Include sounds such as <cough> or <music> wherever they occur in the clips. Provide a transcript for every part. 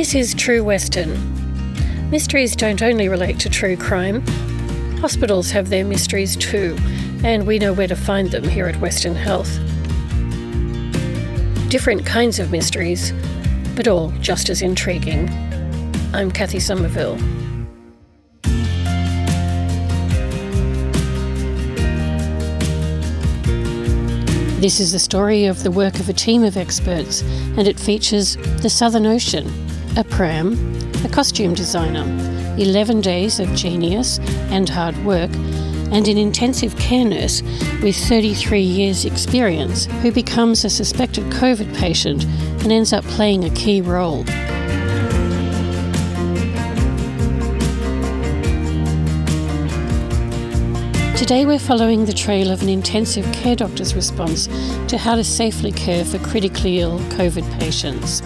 This is True Western. Mysteries don't only relate to true crime. Hospitals have their mysteries too, and we know where to find them here at Western Health. Different kinds of mysteries, but all just as intriguing. I'm Kathy Somerville. This is the story of the work of a team of experts, and it features the Southern Ocean, a pram, a costume designer, 11 days of genius and hard work, and an intensive care nurse with 33 years' experience who becomes a suspected COVID patient and ends up playing a key role. Today, we're following the trail of an intensive care doctor's response to how to safely care for critically ill COVID patients.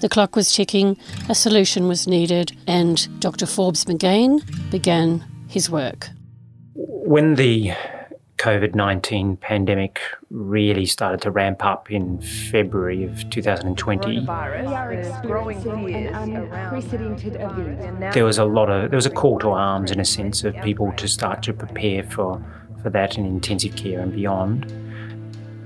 The clock was ticking, a solution was needed, and Dr. Forbes McGain began his work. When the COVID 19 pandemic really started to ramp up in February of 2020. There was a lot of, there was a call to arms in a sense of people to start to prepare for, for that in intensive care and beyond.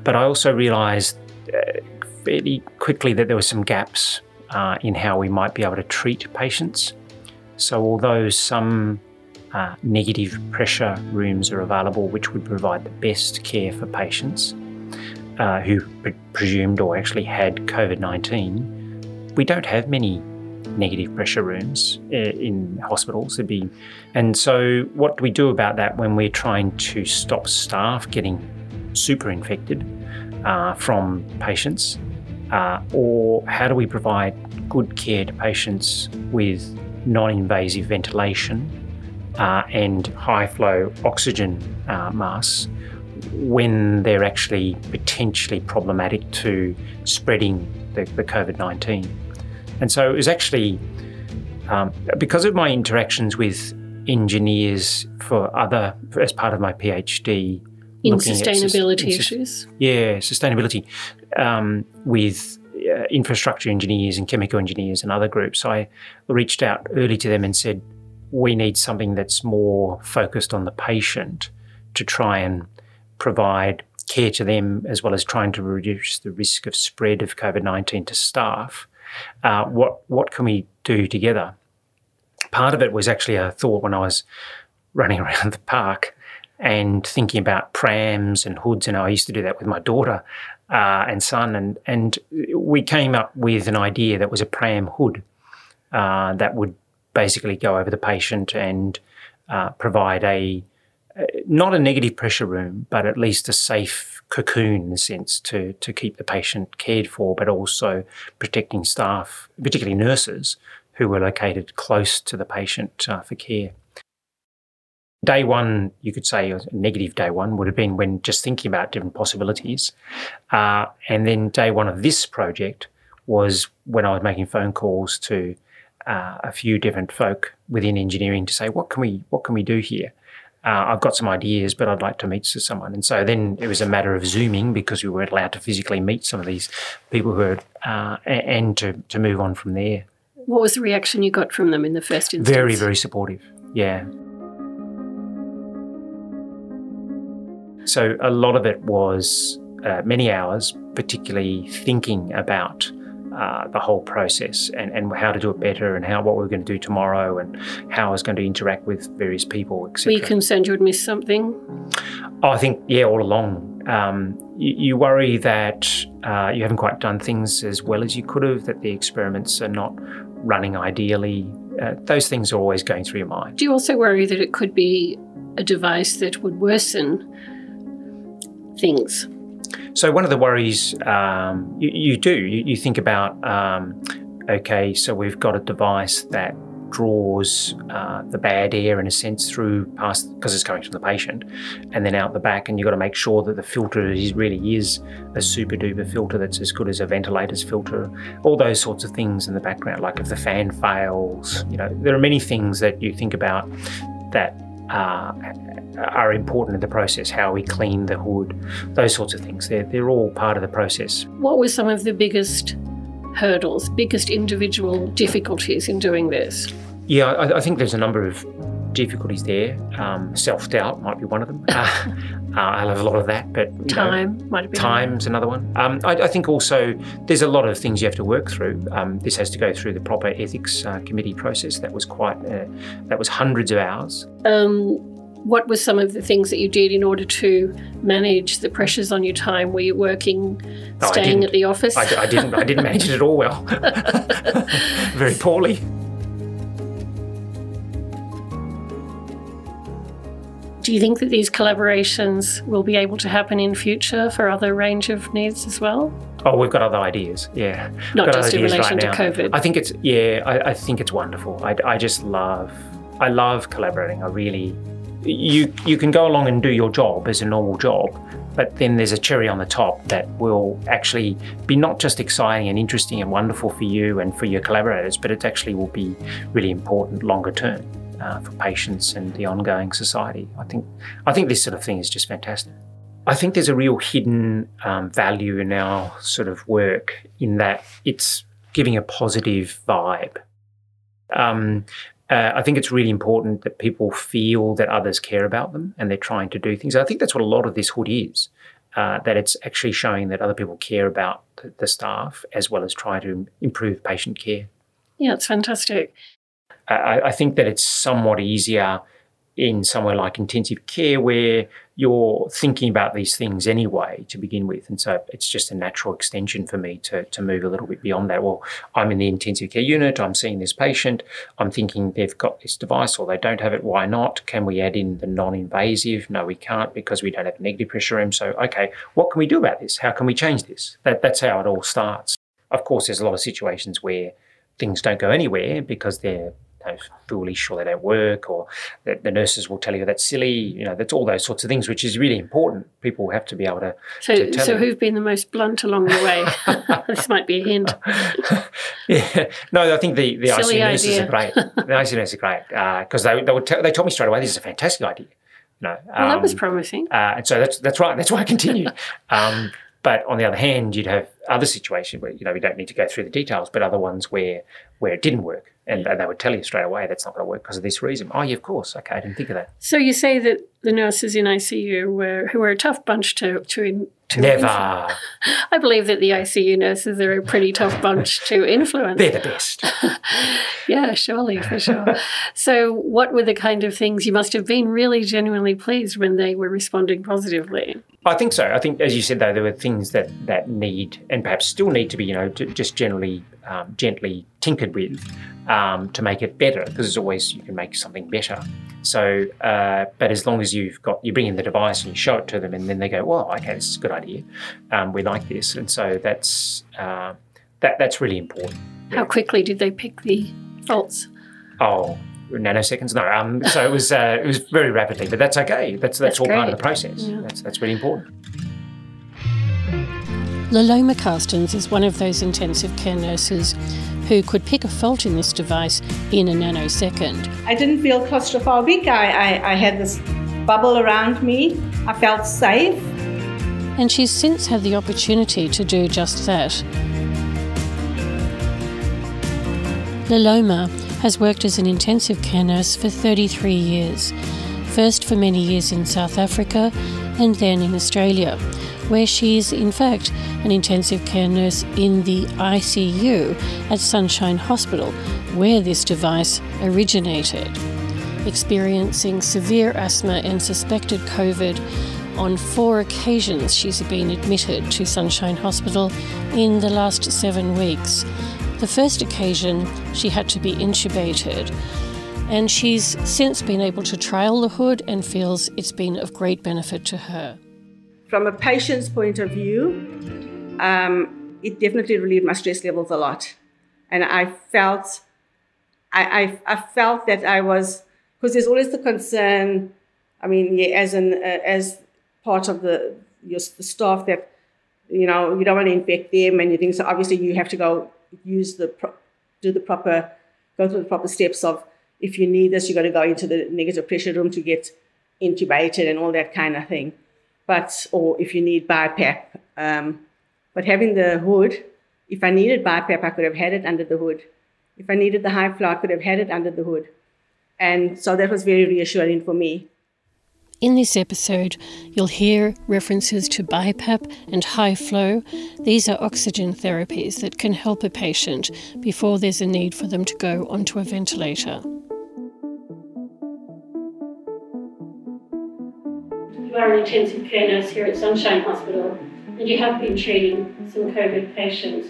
But I also realised uh, fairly quickly that there were some gaps uh, in how we might be able to treat patients. So, although some uh, negative pressure rooms are available, which would provide the best care for patients uh, who pre- presumed or actually had COVID 19. We don't have many negative pressure rooms uh, in hospitals. Be, and so, what do we do about that when we're trying to stop staff getting super infected uh, from patients? Uh, or how do we provide good care to patients with non invasive ventilation uh, and high flow oxygen uh, masks when they're actually potentially problematic to spreading the, the COVID 19. And so it was actually um, because of my interactions with engineers for other, as part of my PhD. In sustainability sus- issues? Yeah, sustainability um, with uh, infrastructure engineers and chemical engineers and other groups. I reached out early to them and said, we need something that's more focused on the patient to try and provide care to them as well as trying to reduce the risk of spread of COVID 19 to staff. Uh, what, what can we do together? Part of it was actually a thought when I was running <laughs> around the park and thinking about prams and hoods. And I used to do that with my daughter uh, and son. And, and we came up with an idea that was a pram hood uh, that would basically go over the patient and uh, provide a not a negative pressure room, but at least a safe cocoon in a sense to to keep the patient cared for, but also protecting staff, particularly nurses, who were located close to the patient uh, for care. Day one, you could say, a negative day one would have been when just thinking about different possibilities, uh, and then day one of this project was when I was making phone calls to uh, a few different folk within engineering to say, what can we what can we do here? Uh, I've got some ideas, but I'd like to meet someone. And so then it was a matter of zooming because we weren't allowed to physically meet some of these people who are, uh, and to, to move on from there. What was the reaction you got from them in the first instance? Very, very supportive. Yeah. So a lot of it was uh, many hours, particularly thinking about uh, the whole process and, and how to do it better and how what we are going to do tomorrow and how I was going to interact with various people, etc. Were you concerned you would miss something? Oh, I think, yeah, all along. Um, you, you, worry that uh, you haven't quite done things as well as you could have, that the experiments are not running ideally. Uh, those things are always going through your mind. Do you also worry that it could be a device that would worsen things? So one of the worries um, you, you, do, you, you think about, um, okay, so we've got a device that draws uh, the bad air in a sense through past because it's coming from the patient and then out the back and you've got to make sure that the filter is really is a super duper filter that's as good as a ventilator's filter all those sorts of things in the background like if the fan fails you know there are many things that you think about that uh, are important in the process, how we clean the hood, those sorts of things. They're, they're all part of the process. What were some of the biggest hurdles, biggest individual difficulties in doing this? Yeah, I, I think there's a number of difficulties there. Um, Self doubt might be one of them. <laughs> Uh, uh, I'll have a lot of that, but time know, might be time's another one. Um, I, I, think also there's a lot of things you have to work through. Um, this has to go through the proper ethics uh, committee process. That was quite uh, that was hundreds of hours. Um, what were some of the things that you did in order to manage the pressures on your time? Were you working, staying at the office? I, I didn't. I didn't manage it at all well. <laughs> <laughs> Very poorly. Do you think that these collaborations will be able to happen in future for other range of needs as well? Oh, we've got other ideas. Yeah, not just in relation right to COVID. I think it's yeah. I, I think it's wonderful. I, I just love. I love collaborating. I really. You you can go along and do your job as a normal job, but then there's a cherry on the top that will actually be not just exciting and interesting and wonderful for you and for your collaborators, but it actually will be really important longer term uh, for patients and the ongoing society. I think I think this sort of thing is just fantastic. I think there's a real hidden um, value in our sort of work in that it's giving a positive vibe. Um, uh, I think it's really important that people feel that others care about them and they're trying to do things. I think that's what a lot of this hood is. Uh, that it's actually showing that other people care about the, the staff as well as try to improve patient care. Yeah, it's fantastic. I, I think that it's somewhat easier in somewhere like intensive care where you're thinking about these things anyway to begin with. And so it's just a natural extension for me to, to move a little bit beyond that. Well, I'm in the intensive care unit, I'm seeing this patient, I'm thinking they've got this device or they don't have it. Why not? Can we add in the non invasive? No, we can't because we don't have negative pressure room. So, okay, what can we do about this? How can we change this? That, that's how it all starts. Of course, there's a lot of situations where things don't go anywhere because they're know, foolish or they don't work or the, the, nurses will tell you that's silly. You know, that's all those sorts of things, which is really important. People have to be able to. So, to so you. who've been the most blunt along the way? <laughs> this might be a hint. <laughs> yeah, no, I think the the Silly IC nurses are great. The IC nurses are great because uh, they they, would t- they told me straight away this is a fantastic idea. No, um, well, that was um, promising. Uh, and so that's that's right. That's why I continued. <laughs> um, but on the other hand, you'd have other situations where you know we don't need to go through the details, but other ones where where it didn't work, and, they would tell you straight away that's not going to work because of this reason. Oh, yeah, of course. Okay, I didn't think of that. So you say that the nurses in ICU were who were a tough bunch to to, to never. Influence. <laughs> I believe that the ICU nurses are a pretty tough bunch to <laughs> influence. They're the best. <laughs> yeah, surely for sure. so, what were the kind of things you must have been really genuinely pleased when they were responding positively? I think so. I think, as you said, though, there were things that that need and perhaps still need to be, you know, just generally um, gently tinkered with um, to make it better because there's always you can make something better. So, uh, but as long as you've got you bring in the device and you show it to them, and then they go, "Well, okay, this is a good idea. Um, we like this," and so that's uh, that that's really important. How quickly did they pick the faults? Oh, nanoseconds. No, um, so it was uh, it was very rapidly, but that's okay. That's that's, that's all great. part of the process. Yeah. That's that's really important. Laloma Carstens is one of those intensive care nurses who could pick a fault in this device in a nanosecond. I didn't feel claustrophobic. I, I, I had this bubble around me. I felt safe. And she's since had the opportunity to do just that. Laloma has worked as an intensive care nurse for 33 years, first for many years in South Africa and then in Australia, where she is, in fact, an intensive care nurse in the ICU at Sunshine Hospital, where this device originated. Experiencing severe asthma and suspected COVID, on four occasions she's been admitted to Sunshine Hospital in the last seven weeks. The first occasion, she had to be intubated, and she's since been able to trial the hood and feels it's been of great benefit to her. From a patient's point of view, um, it definitely relieved my stress levels a lot, and I felt, I, I, I felt that I was because there's always the concern. I mean, yeah, as an uh, as part of the your the staff that you know you don't want to infect them and you think so. Obviously, you have to go use the pro- do the proper go through the proper steps of if you need this, you got to go into the negative pressure room to get intubated and all that kind of thing but or if you need BiPAP. Um, but having the hood If I needed BiPAP, I could have had it under the hood. If I needed the high flow, I could have had it under the hood. And so that was very reassuring for me. In this episode, you'll hear references to BiPAP and high flow. These are oxygen therapies that can help a patient before there's a need for them to go onto a ventilator. You are an intensive care nurse here at Sunshine Hospital, and you have been treating some COVID patients.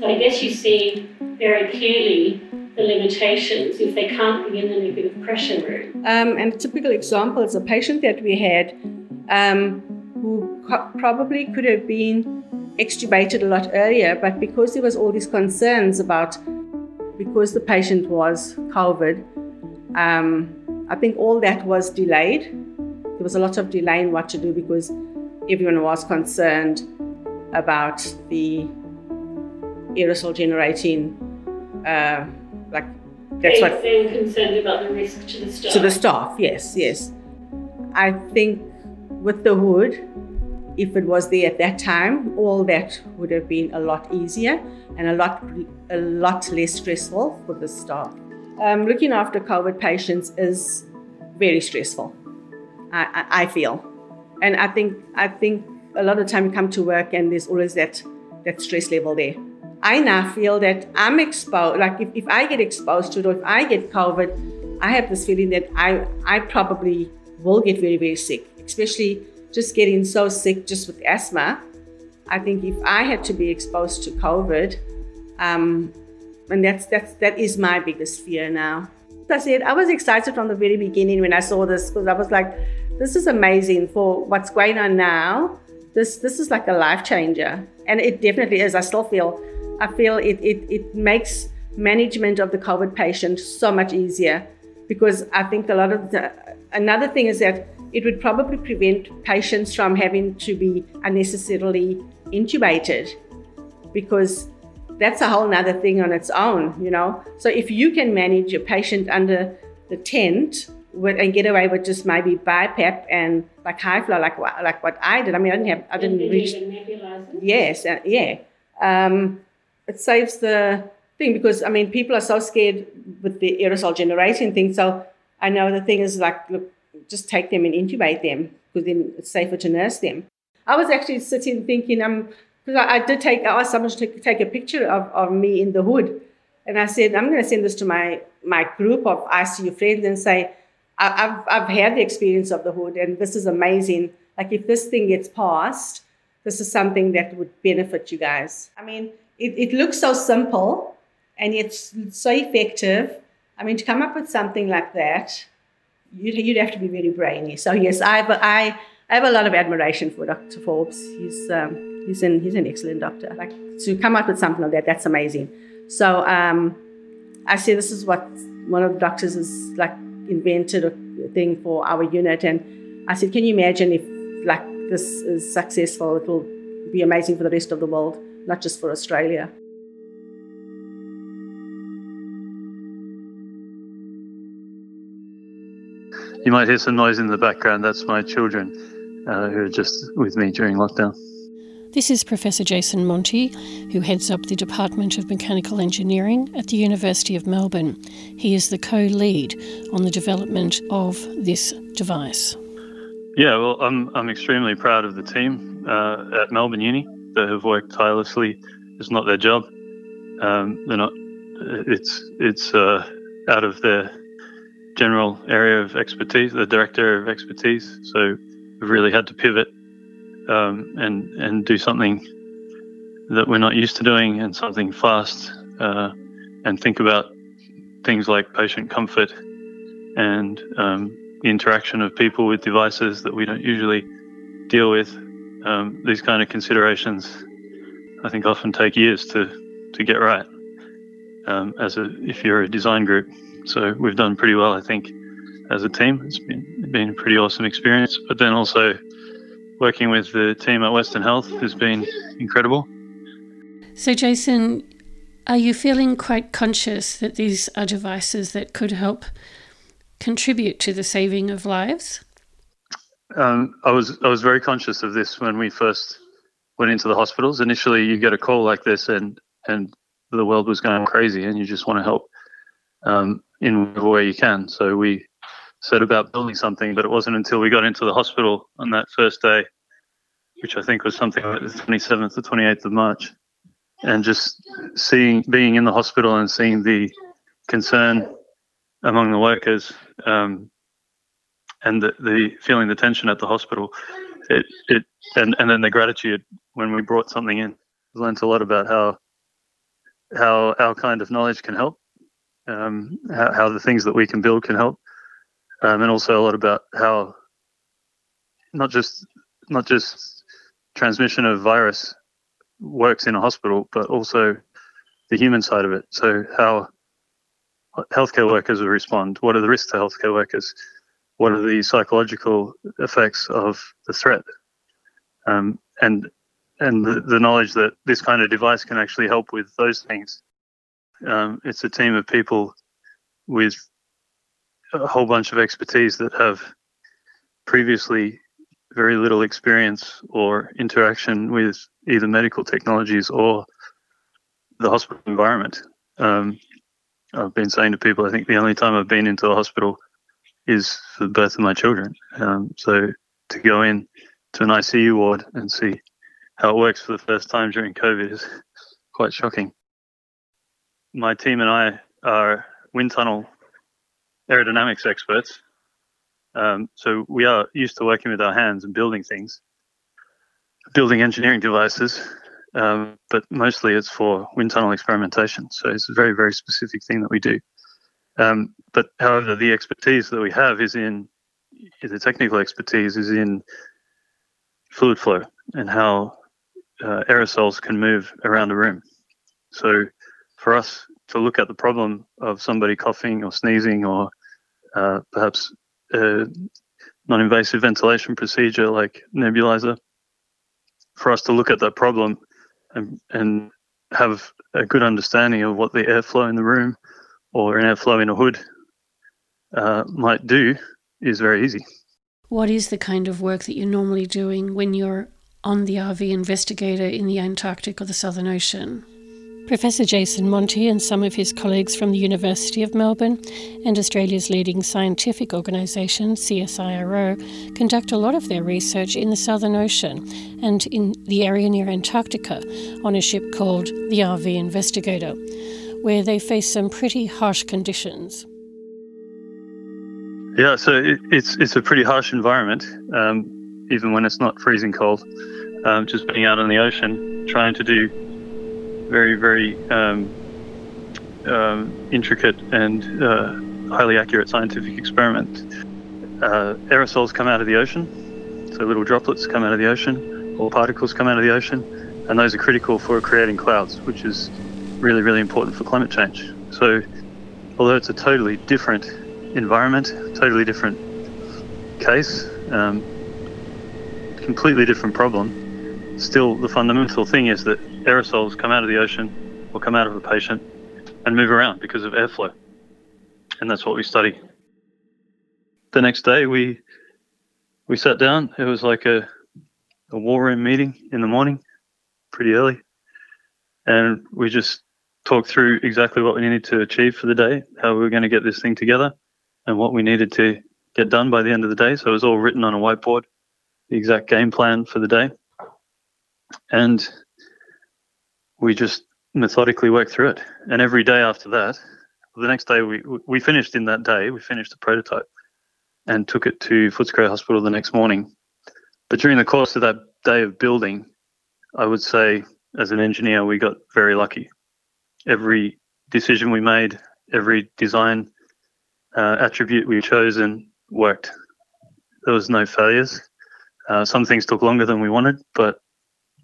So I guess you see very clearly the limitations if they can't be in the negative pressure room. Um, and a typical example is a patient that we had um, who co- probably could have been extubated a lot earlier, but because there was all these concerns about because the patient was COVID, um, I think all that was delayed. There was a lot of delay in what to do because everyone was concerned about the aerosol generating, uh, like that's what. They're concerned about the risk to the staff. To the staff, yes, yes. I think with the hood, if it was there at that time, all that would have been a lot easier and a lot, a lot less stressful for the staff. Um, looking after COVID patients is very stressful. I, I, I feel, and I think I think a lot of time you come to work and there's always that that stress level there. I now feel that I'm exposed, like if, if I get exposed to it or if I get COVID, I have this feeling that I, I probably will get very, very sick, especially just getting so sick just with asthma. I think if I had to be exposed to COVID, um, and that's, that's, that is my biggest fear now. I said, I was excited from the very beginning when I saw this because I was like, this is amazing for what's going on now. This, this is like a life changer. And it definitely is. I still feel I feel it, it, it makes management of the COVID patient so much easier because I think a lot of the, another thing is that it would probably prevent patients from having to be unnecessarily intubated because that's a whole nother thing on its own, you know. So if you can manage your patient under the tent with, and get away with just maybe BiPAP and like high flow, like like what I did. I mean, I didn't have, I didn't reach. Yes, uh, yeah. Um, it saves the thing because I mean people are so scared with the aerosol generating thing. So I know the thing is like, look, just take them and intubate them because then it's safer to nurse them. I was actually sitting thinking, um, because I, I, did take, I asked someone to take, take a picture of, of me in the hood. And I said, I'm going to send this to my, my group of ICU friends and say, I've, I've had the experience of the hood and this is amazing. Like if this thing gets passed, this is something that would benefit you guys. I mean, it, it looks so simple and it's so effective. I mean, to come up with something like that, you'd, you'd have to be very brainy. So yes, I have, I, I have a lot of admiration for Dr. Forbes. He's um, he's an he's an excellent doctor. Like to come up with something like that, that's amazing. So um, I see this is what one of the doctors has like invented a thing for our unit, and I said, can you imagine if like this is successful? It will be amazing for the rest of the world not just for Australia. You might hear some noise in the background. That's my children uh, who are just with me during lockdown. This is Professor Jason Monty, who heads up the Department of Mechanical Engineering at the University of Melbourne. He is the co lead on the development of this device. Yeah, well, I'm, I'm extremely proud of the team uh, at Melbourne Uni that have worked tirelessly. It's not their job. Um, they're not. It's it's uh, out of their general area of expertise, the director of expertise. So we've really had to pivot um, and and do something that we're not used to doing, and something fast, uh, and think about things like patient comfort and um, the interaction of people with devices that we don't usually deal with um, these kind of considerations, I think, often take years to to get right. Um, as a if you're a design group, so we've done pretty well, I think, as a team. It's been been a pretty awesome experience. But then also working with the team at Western Health has been incredible. So, Jason, are you feeling quite conscious that these are devices that could help contribute to the saving of lives? Um, I was I was very conscious of this when we first went into the hospitals. Initially, you get a call like this, and and the world was going crazy, and you just want to help um, in whatever way you can. So we set about building something, but it wasn't until we got into the hospital on that first day, which I think was something like the 27th or 28th of March, and just seeing being in the hospital and seeing the concern among the workers um, and the, the feeling the tension at the hospital it it and and then the gratitude when we brought something in. We learned a lot about how how our kind of knowledge can help um, how, how the things that we can build can help um, and also a lot about how not just not just transmission of virus works in a hospital but also the human side of it. So how healthcare workers will respond what are the risks to healthcare workers what are the psychological effects of the threat, um, and and the, the, knowledge that this kind of device can actually help with those things. Um, it's a team of people with a whole bunch of expertise that have previously very little experience or interaction with either medical technologies or the hospital environment. Um, I've been saying to people, I think the only time I've been into a hospital is for the birth of my children. Um, so to go in to an ICU ward and see how it works for the first time during COVID is quite shocking. My team and I are wind tunnel aerodynamics experts. Um, so we are used to working with our hands and building things, building engineering devices, um, but mostly it's for wind tunnel experimentation. So it's a very, very specific thing that we do. Um, but however, the expertise that we have is in the technical expertise is in fluid flow and how uh, aerosols can move around a room. So for us to look at the problem of somebody coughing or sneezing or uh, perhaps a non-invasive ventilation procedure like nebulizer, for us to look at that problem and, and have a good understanding of what the airflow in the room or an airflow in a hood uh, might do is very easy. What is the kind of work that you're normally doing when you're on the RV investigator in the Antarctic or the Southern Ocean? Professor Jason Monty and some of his colleagues from the University of Melbourne and Australia's leading scientific organisation, CSIRO, conduct a lot of their research in the Southern Ocean and in the area near Antarctica on a ship called the RV Investigator where they face some pretty harsh conditions. Yeah, so it, it's it's a pretty harsh environment, um, even when it's not freezing cold. Um, just being out on the ocean, trying to do very very um, um intricate and uh, highly accurate scientific experiments. Uh, aerosols come out of the ocean, so little droplets come out of the ocean, or particles come out of the ocean, and those are critical for creating clouds, which is really, really important for climate change. So, although it's a totally different environment, totally different case, um, completely different problem, still the fundamental thing is that aerosols come out of the ocean or come out of a patient and move around because of airflow. And that's what we study. The next day, we we sat down. It was like a, a war room meeting in the morning, pretty early. And we just talk through exactly what we needed to achieve for the day, how we were going to get this thing together, and what we needed to get done by the end of the day. So it was all written on a whiteboard, the exact game plan for the day. And we just methodically worked through it. And every day after that, the next day we we finished in that day, we finished the prototype and took it to Footscray Hospital the next morning. But during the course of that day of building, I would say as an engineer, we got very lucky every decision we made, every design uh, attribute we chosen worked. There was no failures. Uh, some things took longer than we wanted, but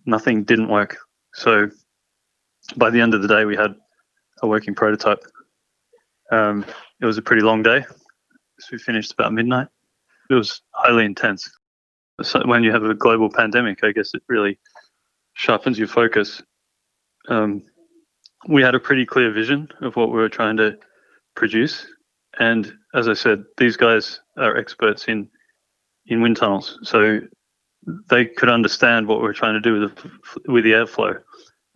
nothing didn't work. So by the end of the day, we had a working prototype. Um, it was a pretty long day. So we finished about midnight. It was highly intense. So when you have a global pandemic, I guess it really sharpens your focus. Um, we had a pretty clear vision of what we were trying to produce. And as I said, these guys are experts in in wind tunnels. So they could understand what we were trying to do with the, with the airflow.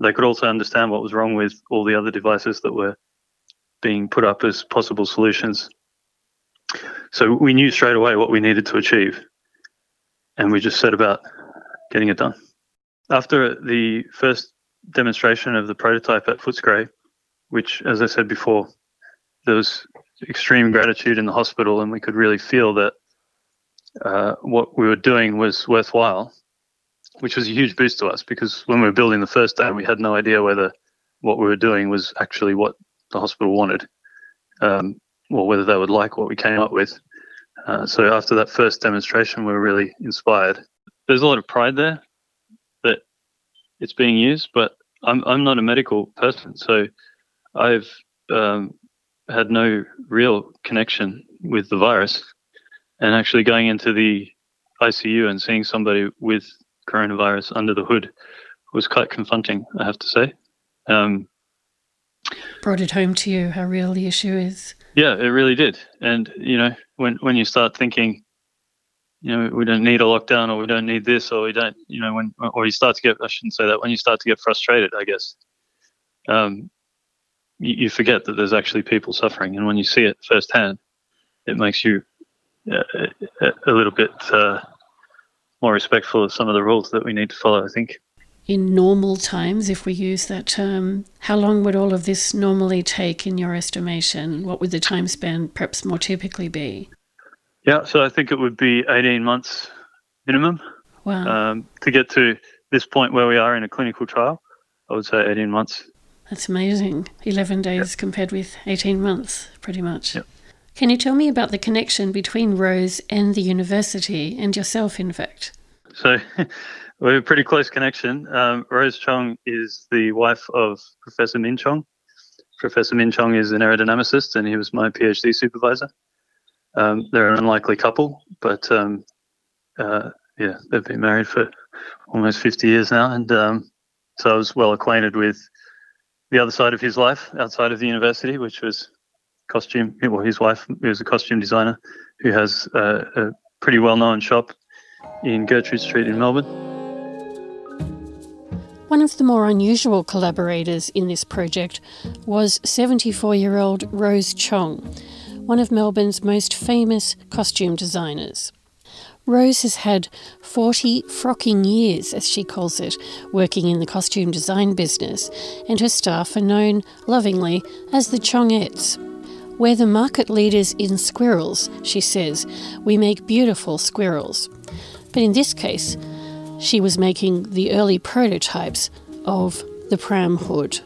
They could also understand what was wrong with all the other devices that were being put up as possible solutions. So we knew straight away what we needed to achieve, and we just set about getting it done. After the first demonstration of the prototype at Footscray, which, as I said before, there was extreme gratitude in the hospital, and we could really feel that uh, what we were doing was worthwhile, which was a huge boost to us because when we were building the first day, we had no idea whether what we were doing was actually what the hospital wanted, um, or whether they would like what we came up with. Uh, so after that first demonstration, we were really inspired. There's a lot of pride there it's being used, but I'm I'm not a medical person, so I've um, had no real connection with the virus and actually going into the ICU and seeing somebody with coronavirus under the hood was quite confronting, I have to say. Um, Brought it home to you how real the issue is. Yeah, it really did. And you know, when when you start thinking, you know, we don't need a lockdown, or we don't need this, or we don't, you know, when or you start to get, I shouldn't say that, when you start to get frustrated, I guess, um, you, you forget that there's actually people suffering, and when you see it firsthand, it makes you uh, a little bit uh, more respectful of some of the rules that we need to follow, I think. In normal times, if we use that term, how long would all of this normally take in your estimation? What would the time span perhaps more typically be? Yeah, so I think it would be 18 months minimum. Wow. Um, to get to this point where we are in a clinical trial, I would say 18 months. That's amazing. 11 days yep. compared with 18 months, pretty much. Yep. Can you tell me about the connection between Rose and the university and yourself, in fact? So, <laughs> we have a pretty close connection. Um, Rose Chong is the wife of Professor Min Chong. Professor Min Chong is an aerodynamicist and he was my PhD supervisor. Um, they're an unlikely couple, but um, uh, yeah, they've been married for almost 50 years now. And um, so I was well acquainted with the other side of his life outside of the university, which was costume. Well, his wife was a costume designer who has a, a pretty well-known shop in Gertrude Street in Melbourne. One of the more unusual collaborators in this project was 74 year old Rose Chong, one of Melbourne's most famous costume designers. Rose has had 40 frocking years, as she calls it, working in the costume design business, and her staff are known lovingly as the Chongettes. We're the market leaders in squirrels, she says. We make beautiful squirrels. But in this case, she was making the early prototypes of the pram hood.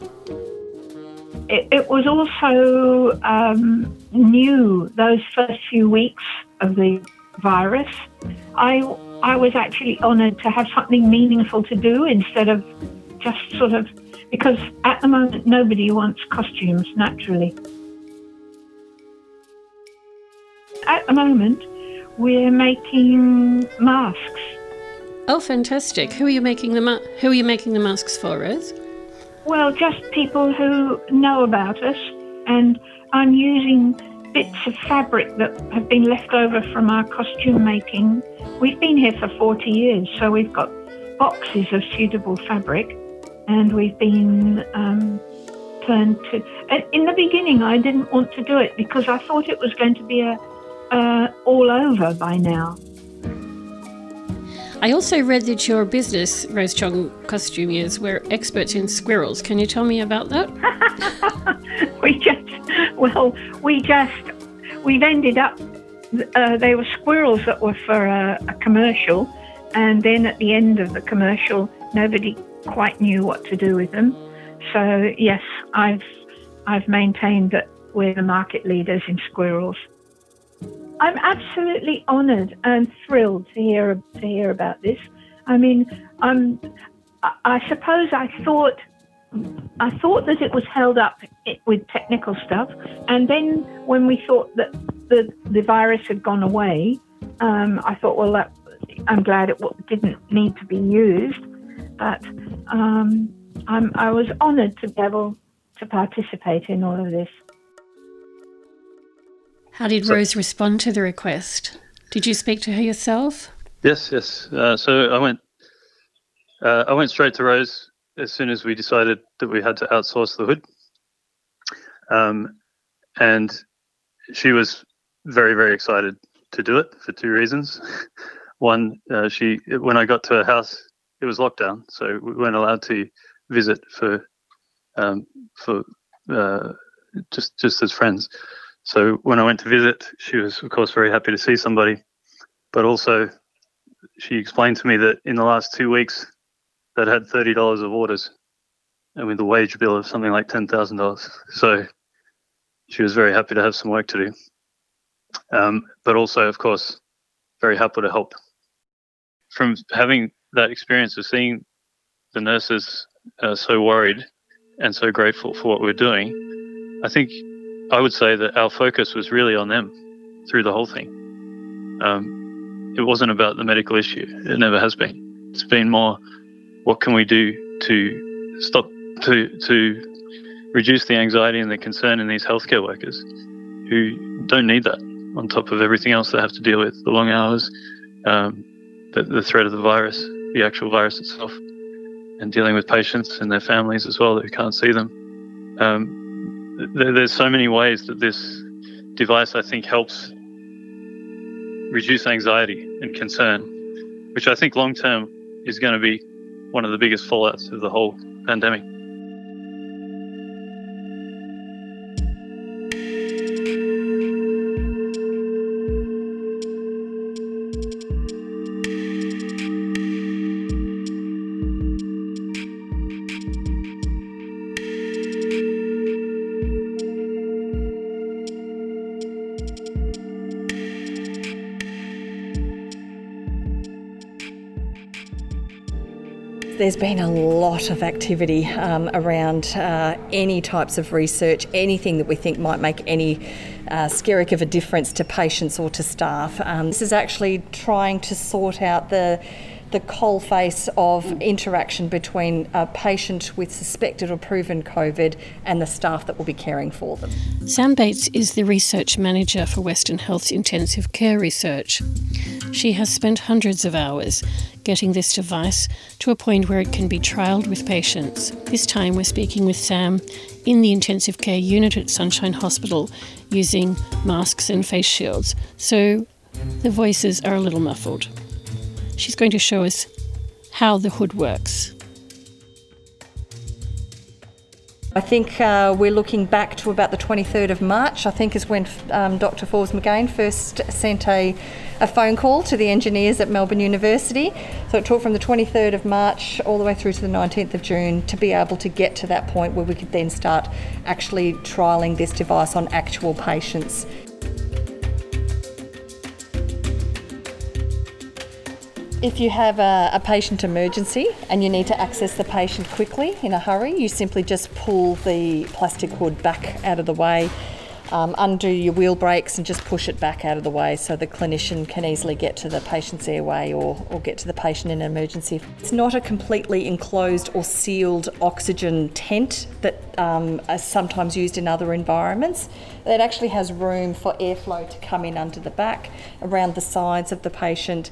It, it was also um, new those first few weeks of the virus. I, I was actually honoured to have something meaningful to do instead of just sort of because at the moment nobody wants costumes naturally. at the moment, we're making masks. Oh, fantastic! Who are you making the ma- Who are you making the masks for, Rose? Well, just people who know about us, and I'm using bits of fabric that have been left over from our costume making. We've been here for 40 years, so we've got boxes of suitable fabric, and we've been um, turned to. In the beginning, I didn't want to do it because I thought it was going to be a uh, all over by now. I also read that your business, Rose Chong Costumiers, were experts in squirrels. Can you tell me about that? <laughs> we just, well, we just, we've ended up, uh, they were squirrels that were for a, a commercial, and then at the end of the commercial, nobody quite knew what to do with them. So yes, I've I've maintained that we're the market leaders in squirrels. I'm absolutely honoured and thrilled to hear to hear about this. I mean, I'm, I suppose I thought I thought that it was held up with technical stuff, and then when we thought that the the virus had gone away, um, I thought, well, that, I'm glad it didn't need to be used. But um, i was honoured to be able to participate in all of this. How did so, Rose respond to the request? Did you speak to her yourself? Yes, yes. Uh, so I went, uh, I went straight to Rose as soon as we decided that we had to outsource the hood, um, and she was very, very excited to do it for two reasons. <laughs> One, uh, she when I got to her house, it was lockdown, so we weren't allowed to visit for um, for uh, just just as friends. So when I went to visit, she was of course very happy to see somebody, but also she explained to me that in the last two weeks they'd had thirty dollars of orders, and with a wage bill of something like ten thousand dollars. So she was very happy to have some work to do, um, but also of course very happy to help. From having that experience of seeing the nurses uh, so worried and so grateful for what we're doing, I think I would say that our focus was really on them through the whole thing. Um, it wasn't about the medical issue. It never has been. It's been more, what can we do to stop to to reduce the anxiety and the concern in these healthcare workers who don't need that on top of everything else they have to deal with, the long hours, um, the, the threat of the virus, the actual virus itself, and dealing with patients and their families as well who can't see them. Um, there's so many ways that this device, I think, helps reduce anxiety and concern, which I think long term is going to be one of the biggest fallouts of the whole pandemic. There's been a lot of activity um, around uh, any types of research, anything that we think might make any uh, skerrick of a difference to patients or to staff. Um, this is actually trying to sort out the the coal face of interaction between a patient with suspected or proven COVID and the staff that will be caring for them. Sam Bates is the research manager for Western Health's intensive care research. She has spent hundreds of hours getting this device to a point where it can be trialled with patients. This time we're speaking with Sam in the intensive care unit at Sunshine Hospital using masks and face shields, so the voices are a little muffled. She's going to show us how the hood works. I think uh, we're looking back to about the 23rd of March, I think is when um, Dr. Forbes McGain first sent a, a phone call to the engineers at Melbourne University. So it took from the 23rd of March all the way through to the 19th of June to be able to get to that point where we could then start actually trialling this device on actual patients. If you have a, a, patient emergency and you need to access the patient quickly in a hurry, you simply just pull the plastic hood back out of the way, um, undo your wheel brakes, and just push it back out of the way so the clinician can easily get to the patient's airway or, or get to the patient in an emergency. It's not a completely enclosed or sealed oxygen tent that um, is sometimes used in other environments. It actually has room for airflow to come in under the back, around the sides of the patient.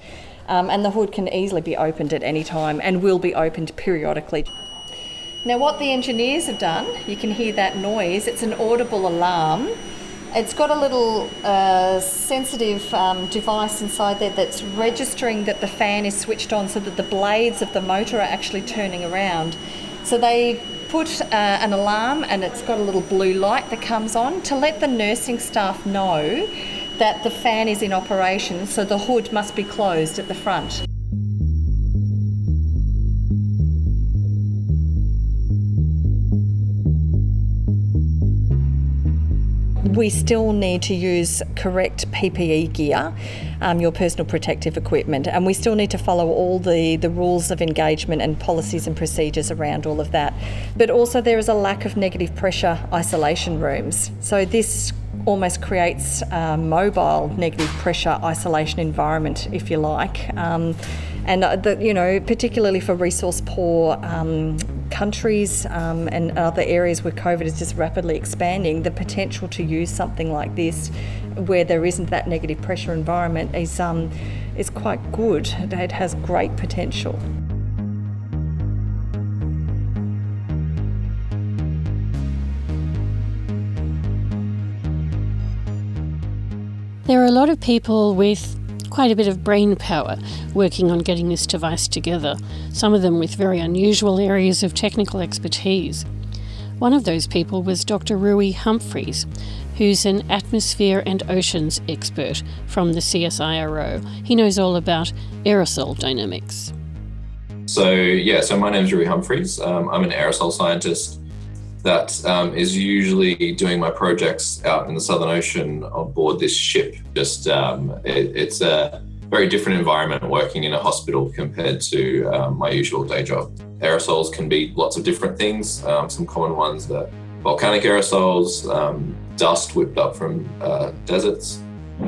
Um, and the hood can easily be opened at any time and will be opened periodically. Now, what the engineers have done, you can hear that noise, it's an audible alarm. It's got a little uh, sensitive um, device inside there that's registering that the fan is switched on so that the blades of the motor are actually turning around. So they put uh, an alarm and it's got a little blue light that comes on to let the nursing staff know that the fan is in operation, so the hood must be closed at the front. we still need to use correct PPE gear, um, your personal protective equipment, and we still need to follow all the, the rules of engagement and policies and procedures around all of that. But also, there is a lack of negative pressure isolation rooms. So, this almost creates a mobile negative pressure isolation environment, if you like. Um, and uh, the, you know, particularly for resource poor um, countries um, and other areas where COVID is just rapidly expanding, the potential to use something like this where there isn't that negative pressure environment is, um, is quite good. It has great potential. There are a lot of people with quite a bit of brain power working on getting this device together, some of them with very unusual areas of technical expertise. One of those people was Dr. Ruhi Humphries, who's an atmosphere and oceans expert from the CSIRO. He knows all about aerosol dynamics. So, yeah, so my name is Ruhi Humphries. Um, I'm an aerosol scientist that um, is usually doing my projects out in the Southern Ocean on board this ship. Just um, it, it's a very different environment working in a hospital compared to um, my usual day job. Aerosols can be lots of different things. Um, some common ones are volcanic aerosols, um, dust whipped up from uh, deserts.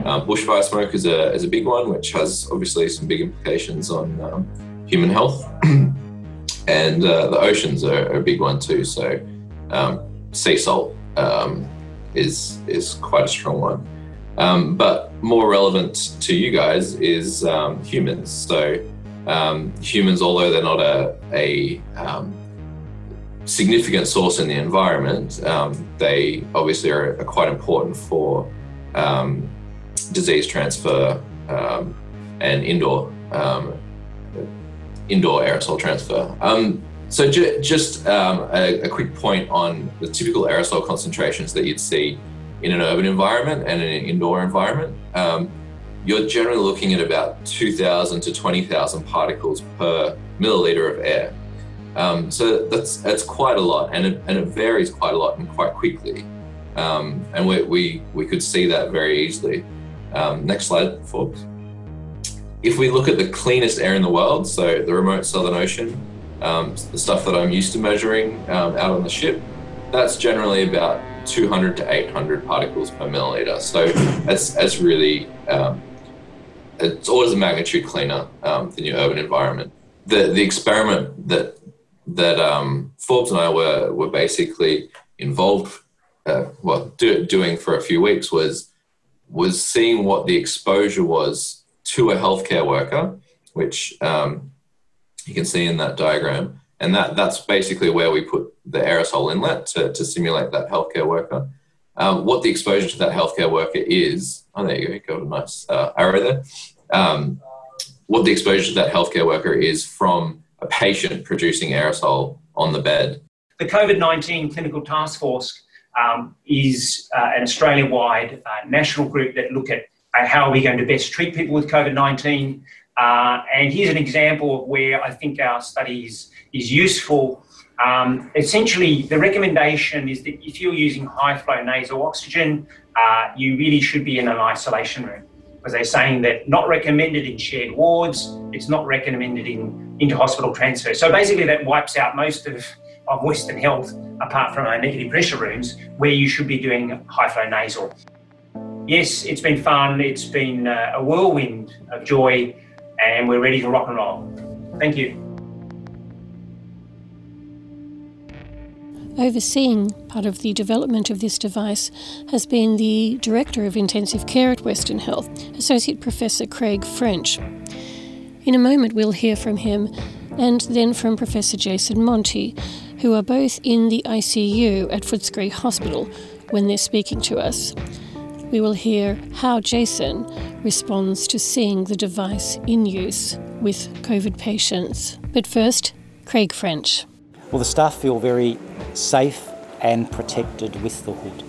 Um, bushfire smoke is a, is a big one, which has obviously some big implications on human health. <clears throat> and uh, the oceans are, are a big one too. So um, sea salt um, is is quite a strong one. Um, but more relevant to you guys is um, humans. So um, humans, although they're not a, a um, significant source in the environment, they obviously are, are, quite important for disease transfer and indoor indoor aerosol transfer. Um, so ju- just um, a, a, quick point on the typical aerosol concentrations that you'd see in an urban environment and in an indoor environment. Um, you're generally looking at about 2,000 to 20,000 particles per milliliter of air. Um, so that's that's quite a lot, and it, and it varies quite a lot and quite quickly. Um, and we, we we could see that very easily. Um, next slide, Forbes. If we look at the cleanest air in the world, so the remote Southern Ocean, um, the stuff that I'm used to measuring um, out on the ship, that's generally about 200 to 800 particles per milliliter. So that's, that's really, um, it's always a magnitude cleaner um, than your urban environment. The, the experiment that, that um, Forbes and I were, were basically involved, uh, well, do, doing for a few weeks was, was seeing what the exposure was to a healthcare worker, which um, you can see in that diagram. And that, that's basically where we put the aerosol inlet to, to simulate that healthcare worker. Um, what the exposure to that healthcare worker is, oh, there you go, you got a nice uh, arrow there. Um, what the exposure to that healthcare worker is from a patient producing aerosol on the bed. The COVID 19 Clinical Task Force um, is uh, an Australia wide uh, national group that look at how are we going to best treat people with COVID 19, uh, and here's an example of where I think our study is, is useful. Um, essentially, the recommendation is that if you're using high flow nasal oxygen, uh, you really should be in an isolation room because they're saying that not recommended in shared wards, it's not recommended in into hospital transfer. So basically, that wipes out most of, of Western health apart from our negative pressure rooms where you should be doing high flow nasal. Yes, it's been fun, it's been uh, a whirlwind of joy and we're ready to rock and roll. Thank you. Overseeing part of the development of this device has been the Director of Intensive Care at Western Health, Associate Professor Craig French. In a moment, we'll hear from him and then from Professor Jason Monty, who are both in the ICU at Footscray Hospital when they're speaking to us we will hear how Jason responds to seeing the device in use with COVID patients. But first, Craig French. Well, the staff feel very safe and protected with the hood.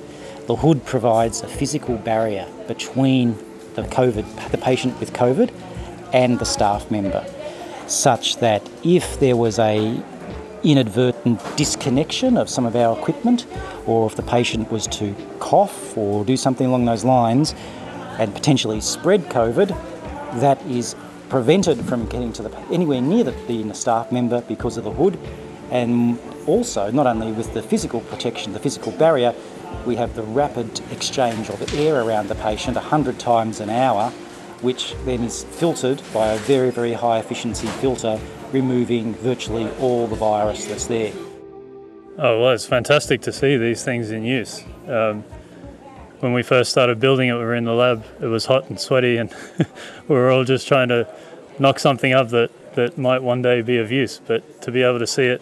The hood provides a physical barrier between the COVID, the patient with COVID, and the staff member, such that if there was a inadvertent disconnection of some of our equipment, or if the patient was to cough or do something along those lines and potentially spread COVID, that is prevented from getting to the anywhere near the, the staff member because of the hood, and also not only with the physical protection, the physical barrier, we have the rapid exchange of air around the patient 100 times an hour, which then is filtered by a very, very high efficiency filter removing virtually all the virus that's there. Oh, well, it's fantastic to see these things in use. Um, when we first started building it, we were in the lab. It was hot and sweaty, and <laughs> we were all just trying to knock something up that, that might one day be of use. But to be able to see it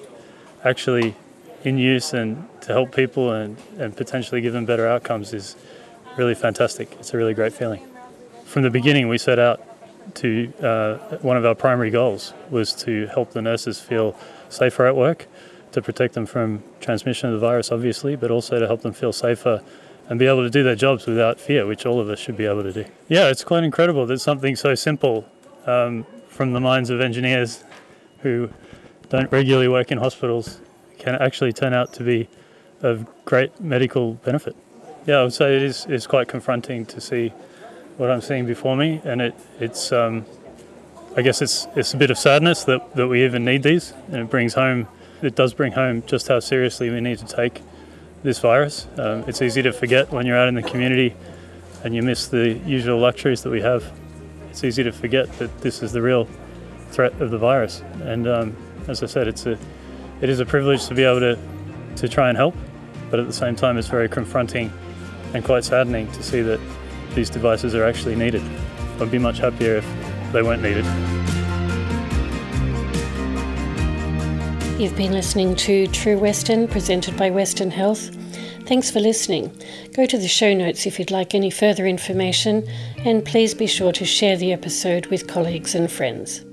actually in use and to help people and, and potentially give them better outcomes is really fantastic. It's a really great feeling. From the beginning, we set out to uh, one of our primary goals was to help the nurses feel safer at work to protect them from transmission of the virus, obviously, but also to help them feel safer and be able to do their jobs without fear, which all of us should be able to do. Yeah, it's quite incredible that something so simple um, from the minds of engineers who don't regularly work in hospitals can actually turn out to be of great medical benefit. Yeah, I would say it is, is quite confronting to see what I'm seeing before me, and it, it's um, I guess it's it's a bit of sadness that, that we even need these, and it brings home it does bring home just how seriously we need to take this virus. Um, it's easy to forget when you're out in the community and you miss the usual luxuries that we have. It's easy to forget that this is the real threat of the virus. And um, as I said, it's a it is a privilege to be able to to try and help, but at the same time, it's very confronting and quite saddening to see that these devices are actually needed. I'd be much happier if they weren't needed. You've been listening to True Western, presented by Western Health. Thanks for listening. Go to the show notes if you'd like any further information, and please be sure to share the episode with colleagues and friends.